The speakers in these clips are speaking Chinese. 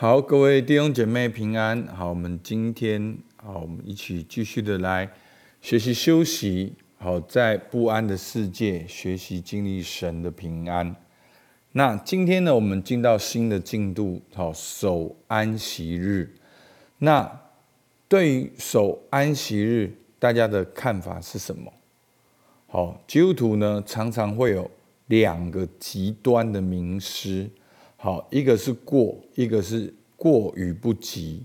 好，各位弟兄姐妹平安。好，我们今天好，我们一起继续的来学习休息。好，在不安的世界学习经历神的平安。那今天呢，我们进到新的进度，好，守安息日。那对于守安息日，大家的看法是什么？好，基督徒呢，常常会有两个极端的名师。好，一个是过，一个是过与不及。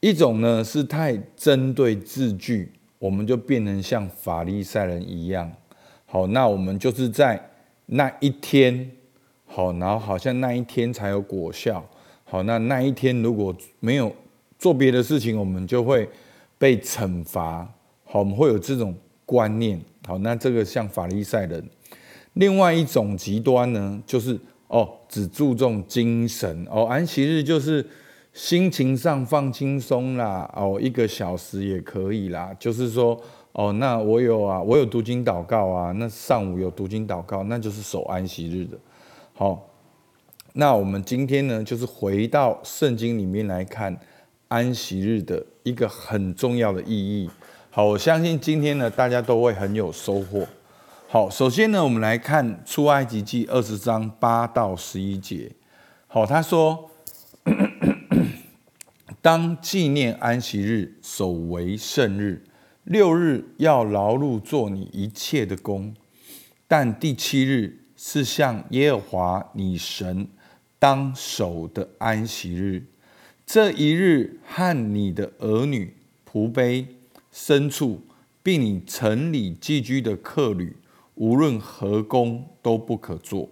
一种呢是太针对字句，我们就变成像法利赛人一样。好，那我们就是在那一天，好，然后好像那一天才有果效。好，那那一天如果没有做别的事情，我们就会被惩罚。好，我们会有这种观念。好，那这个像法利赛人。另外一种极端呢，就是哦，只注重精神哦，安息日就是心情上放轻松啦，哦，一个小时也可以啦。就是说，哦，那我有啊，我有读经祷告啊，那上午有读经祷告，那就是守安息日的。好，那我们今天呢，就是回到圣经里面来看安息日的一个很重要的意义。好，我相信今天呢，大家都会很有收获。好，首先呢，我们来看出埃及记二十章八到十一节。好，他说：“ 当纪念安息日，守为圣日。六日要劳碌做你一切的工，但第七日是向耶和华你神当守的安息日。这一日和你的儿女、仆婢、牲畜，并你城里寄居的客旅。”无论何工都不可做，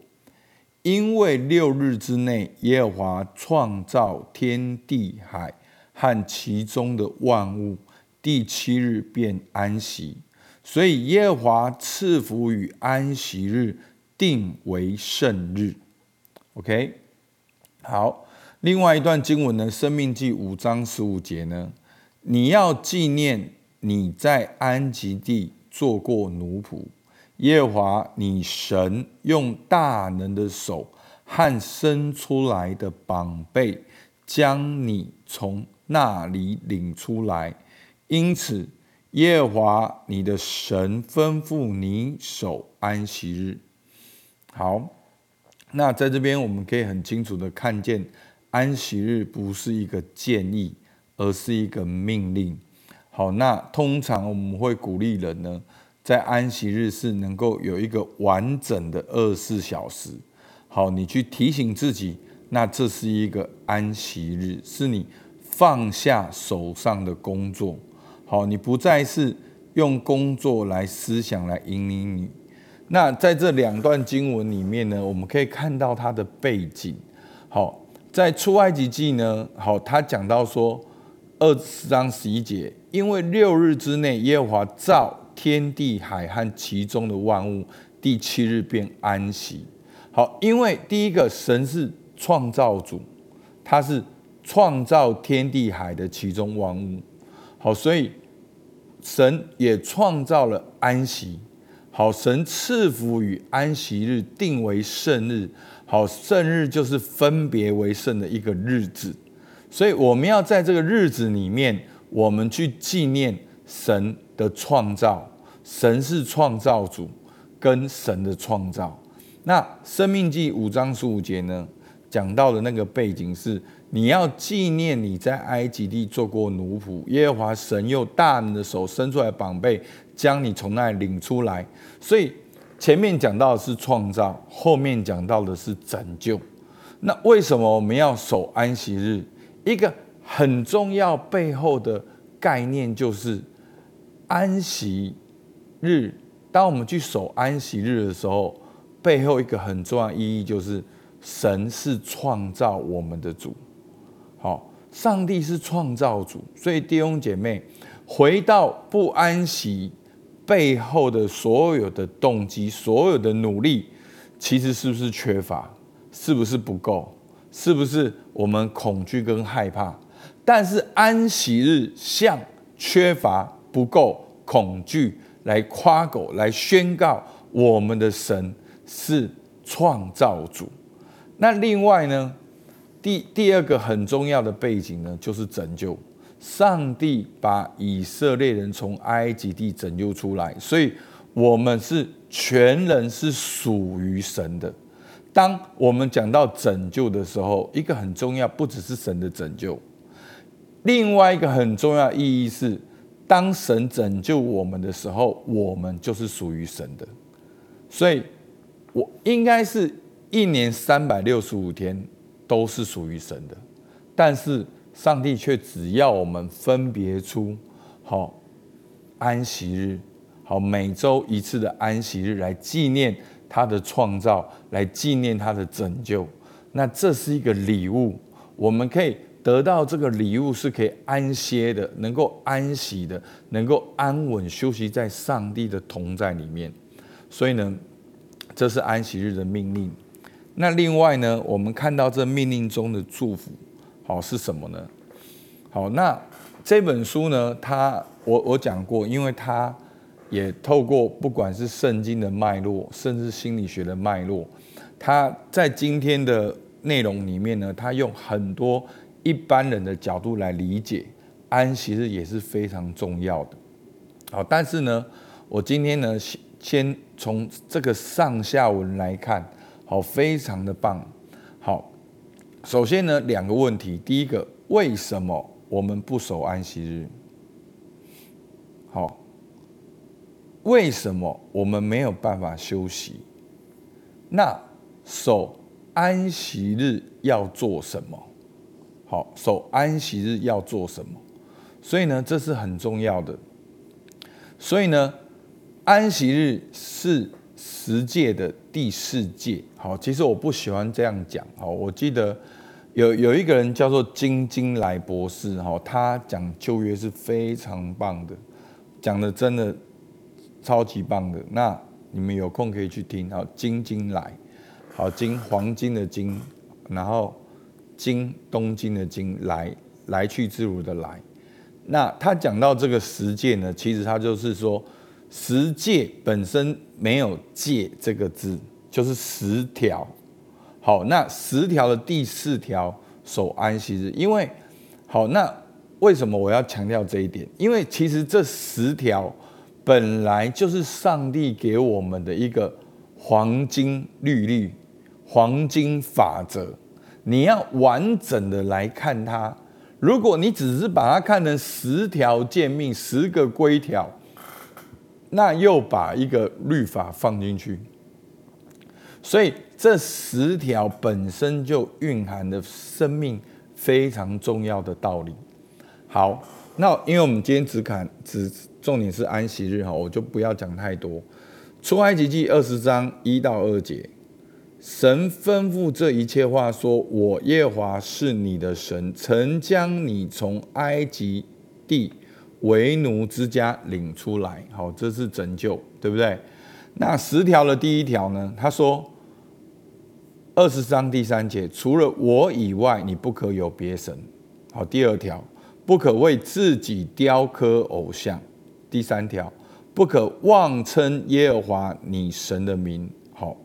因为六日之内，耶和华创造天地海和其中的万物，第七日便安息。所以耶和华赐福与安息日，定为圣日。OK，好。另外一段经文呢，《生命记》五章十五节呢，你要纪念你在安吉地做过奴仆。耶和华，你神用大能的手和伸出来的膀臂，将你从那里领出来。因此，耶和华你的神吩咐你守安息日。好，那在这边我们可以很清楚的看见，安息日不是一个建议，而是一个命令。好，那通常我们会鼓励人呢。在安息日是能够有一个完整的二十四小时，好，你去提醒自己，那这是一个安息日，是你放下手上的工作，好，你不再是用工作来思想来引领你。那在这两段经文里面呢，我们可以看到它的背景。好，在出埃及记呢，好，他讲到说二十章十一节，因为六日之内耶和华造。天地海和其中的万物，第七日便安息。好，因为第一个神是创造主，他是创造天地海的其中万物。好，所以神也创造了安息。好，神赐福与安息日定为圣日。好，圣日就是分别为圣的一个日子。所以我们要在这个日子里面，我们去纪念神。的创造，神是创造主，跟神的创造。那生命记五章十五节呢，讲到的那个背景是，你要纪念你在埃及地做过奴仆，耶和华神用大能的手伸出来膀背，将你从那里领出来。所以前面讲到的是创造，后面讲到的是拯救。那为什么我们要守安息日？一个很重要背后的概念就是。安息日，当我们去守安息日的时候，背后一个很重要意义就是，神是创造我们的主。好，上帝是创造主，所以弟兄姐妹，回到不安息背后的所有的动机，所有的努力，其实是不是缺乏？是不是不够？是不是我们恐惧跟害怕？但是安息日像缺乏。不够恐惧，来夸狗，来宣告我们的神是创造主。那另外呢，第第二个很重要的背景呢，就是拯救。上帝把以色列人从埃及地拯救出来，所以我们是全人是属于神的。当我们讲到拯救的时候，一个很重要，不只是神的拯救，另外一个很重要意义是，当神拯救我们的时候，我们就是属于神的。所以，我应该是一年三百六十五天都是属于神的，但是。上帝却只要我们分别出好安息日，好每周一次的安息日来纪念他的创造，来纪念他的拯救。那这是一个礼物，我们可以得到这个礼物，是可以安歇的，能够安息的，能够安稳休息在上帝的同在里面。所以呢，这是安息日的命令。那另外呢，我们看到这命令中的祝福。好是什么呢？好，那这本书呢？它我我讲过，因为它也透过不管是圣经的脉络，甚至心理学的脉络，它在今天的内容里面呢，它用很多一般人的角度来理解安息日也是非常重要的。好，但是呢，我今天呢先先从这个上下文来看，好，非常的棒，好。首先呢，两个问题。第一个，为什么我们不守安息日？好，为什么我们没有办法休息？那守安息日要做什么？好，守安息日要做什么？所以呢，这是很重要的。所以呢，安息日是十诫的第四诫。好，其实我不喜欢这样讲。好，我记得。有有一个人叫做金金来博士，哈，他讲旧约是非常棒的，讲的真的超级棒的。那你们有空可以去听。好，金金来，好金黄金的金，然后京东京的京来来去自如的来。那他讲到这个十戒呢，其实他就是说十戒本身没有戒这个字，就是十条。好，那十条的第四条守安息日，因为好，那为什么我要强调这一点？因为其实这十条本来就是上帝给我们的一个黄金律律、黄金法则。你要完整的来看它。如果你只是把它看成十条诫命、十个规条，那又把一个律法放进去，所以。这十条本身就蕴含的生命非常重要的道理。好，那因为我们今天只看只重点是安息日哈，我就不要讲太多。出埃及记二十章一到二节，神吩咐这一切话说：“我耶和华是你的神，曾将你从埃及地为奴之家领出来。”好，这是拯救，对不对？那十条的第一条呢？他说。二十章第三节，除了我以外，你不可有别神。好，第二条，不可为自己雕刻偶像。第三条，不可妄称耶和华你神的名。好，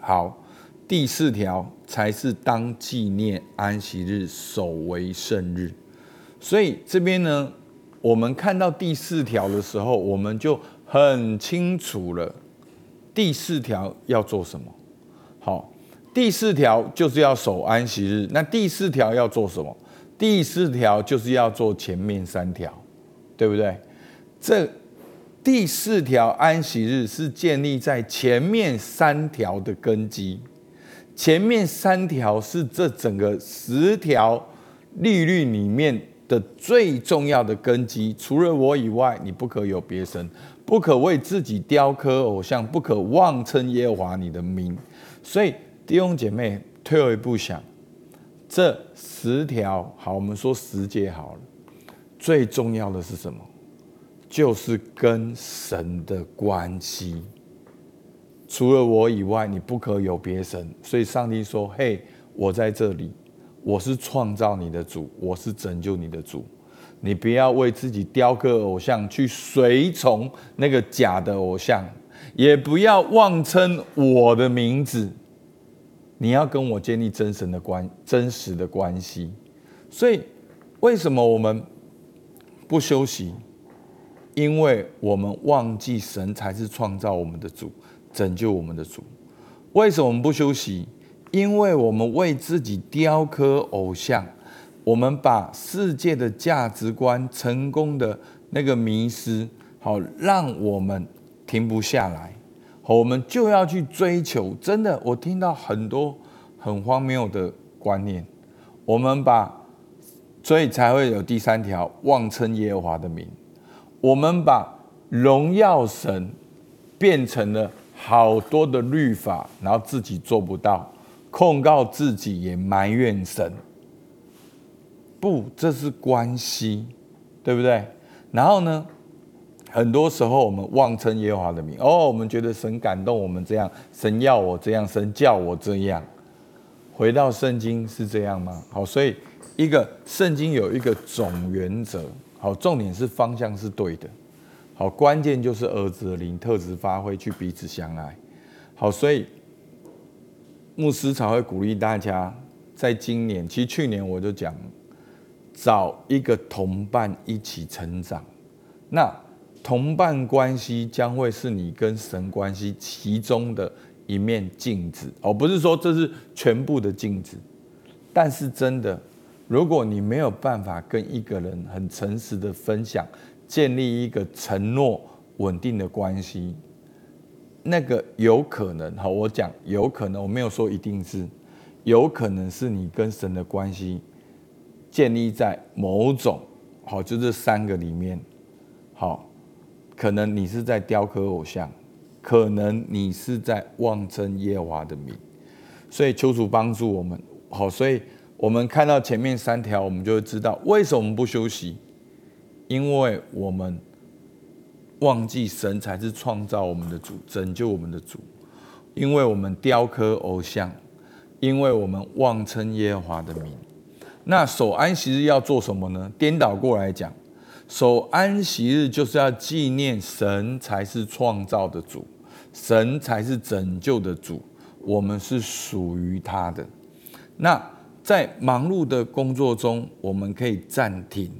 好，第四条才是当纪念安息日，守为圣日。所以这边呢，我们看到第四条的时候，我们就很清楚了，第四条要做什么。好。第四条就是要守安息日，那第四条要做什么？第四条就是要做前面三条，对不对？这第四条安息日是建立在前面三条的根基，前面三条是这整个十条律律里面的最重要的根基。除了我以外，你不可有别神，不可为自己雕刻偶像，不可妄称耶和华你的名。所以。弟兄姐妹，退后一步想，这十条好，我们说十节好了。最重要的是什么？就是跟神的关系。除了我以外，你不可有别神。所以上帝说：“嘿，我在这里，我是创造你的主，我是拯救你的主。你不要为自己雕刻偶像，去随从那个假的偶像，也不要妄称我的名字。”你要跟我建立真神的关真实的关系。所以，为什么我们不休息？因为我们忘记神才是创造我们的主，拯救我们的主。为什么我们不休息？因为我们为自己雕刻偶像，我们把世界的价值观、成功的那个迷失，好让我们停不下来。好，我们就要去追求。真的，我听到很多很荒谬的观念。我们把，所以才会有第三条：妄称耶和华的名。我们把荣耀神变成了好多的律法，然后自己做不到。控告自己，也埋怨神。不，这是关系，对不对？然后呢？很多时候我们妄称耶和华的名，哦，我们觉得神感动我们这样，神要我这样，神叫我这样。回到圣经是这样吗？好，所以一个圣经有一个总原则，好，重点是方向是对的，好，关键就是儿子的灵特质发挥，去彼此相爱。好，所以。牧师才会鼓励大家，在今年，其实去年我就讲，找一个同伴一起成长。那同伴关系将会是你跟神关系其中的一面镜子，哦，不是说这是全部的镜子。但是真的，如果你没有办法跟一个人很诚实的分享，建立一个承诺稳定的关系。那个有可能，好，我讲有可能，我没有说一定是，有可能是你跟神的关系建立在某种，好，就这三个里面，好，可能你是在雕刻偶像，可能你是在妄称耶华的名，所以求主帮助我们，好，所以我们看到前面三条，我们就会知道为什么不休息，因为我们。忘记神才是创造我们的主，拯救我们的主，因为我们雕刻偶像，因为我们妄称耶和华的名。那守安息日要做什么呢？颠倒过来讲，守安息日就是要纪念神才是创造的主，神才是拯救的主，我们是属于他的。那在忙碌的工作中，我们可以暂停。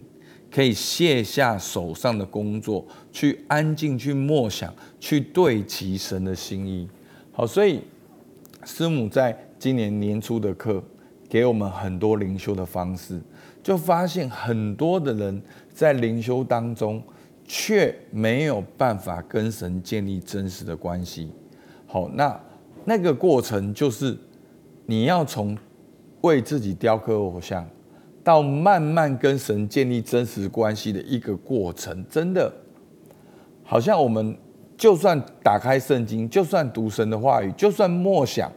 可以卸下手上的工作，去安静去默想，去对齐神的心意。好，所以师母在今年年初的课，给我们很多灵修的方式，就发现很多的人在灵修当中，却没有办法跟神建立真实的关系。好，那那个过程就是你要从为自己雕刻偶像。到慢慢跟神建立真实关系的一个过程，真的好像我们就算打开圣经，就算读神的话语，就算默想，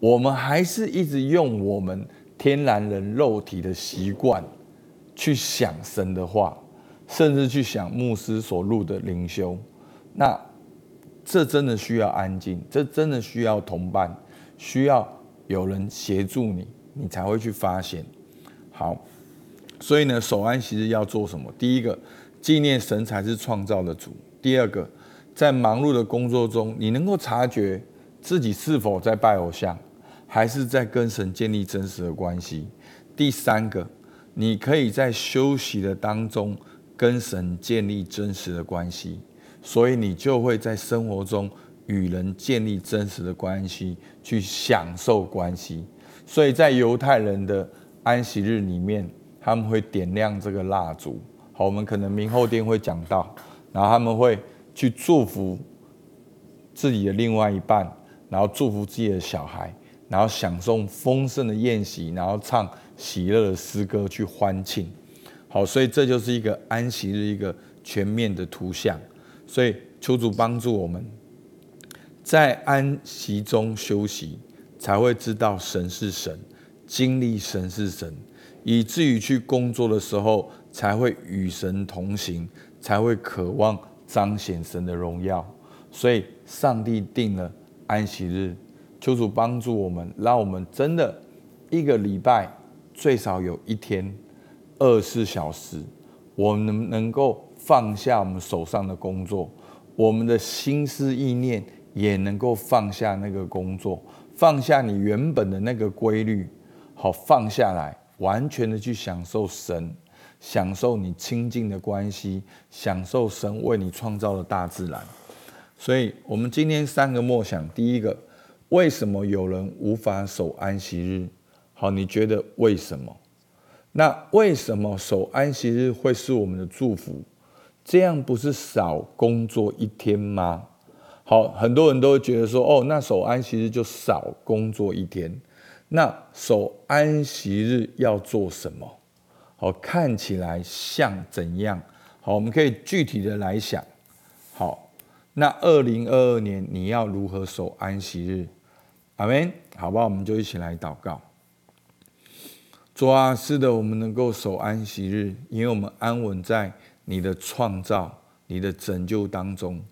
我们还是一直用我们天然人肉体的习惯去想神的话，甚至去想牧师所录的灵修。那这真的需要安静，这真的需要同伴，需要有人协助你，你才会去发现。好，所以呢，守安息日要做什么？第一个，纪念神才是创造的主；第二个，在忙碌的工作中，你能够察觉自己是否在拜偶像，还是在跟神建立真实的关系；第三个，你可以在休息的当中跟神建立真实的关系，所以你就会在生活中与人建立真实的关系，去享受关系。所以在犹太人的安息日里面，他们会点亮这个蜡烛。好，我们可能明后天会讲到，然后他们会去祝福自己的另外一半，然后祝福自己的小孩，然后享受丰盛的宴席，然后唱喜乐的诗歌去欢庆。好，所以这就是一个安息日一个全面的图像。所以求主帮助我们，在安息中休息，才会知道神是神。经历神是神，以至于去工作的时候才会与神同行，才会渴望彰显神的荣耀。所以，上帝定了安息日，求主帮助我们，让我们真的一个礼拜最少有一天二十四小时，我们能能够放下我们手上的工作，我们的心思意念也能够放下那个工作。放下你原本的那个规律，好放下来，完全的去享受神，享受你亲近的关系，享受神为你创造的大自然。所以，我们今天三个默想，第一个，为什么有人无法守安息日？好，你觉得为什么？那为什么守安息日会是我们的祝福？这样不是少工作一天吗？好，很多人都会觉得说，哦，那守安息日就少工作一天。那守安息日要做什么？好，看起来像怎样？好，我们可以具体的来想。好，那二零二二年你要如何守安息日？阿门。好吧，我们就一起来祷告。主啊，是的，我们能够守安息日，因为我们安稳在你的创造、你的拯救当中。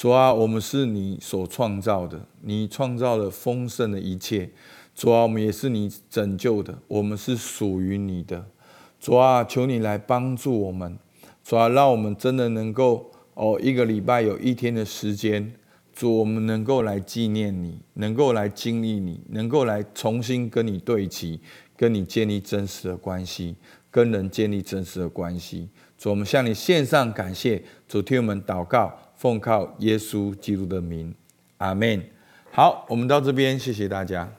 主啊，我们是你所创造的，你创造了丰盛的一切。主啊，我们也是你拯救的，我们是属于你的。主啊，求你来帮助我们。主啊，让我们真的能够哦，一个礼拜有一天的时间，主，我们能够来纪念你，能够来经历你，能够来重新跟你对齐。跟你建立真实的关系，跟人建立真实的关系。主，我们向你献上感谢。主，听我们祷告，奉靠耶稣基督的名，阿门。好，我们到这边，谢谢大家。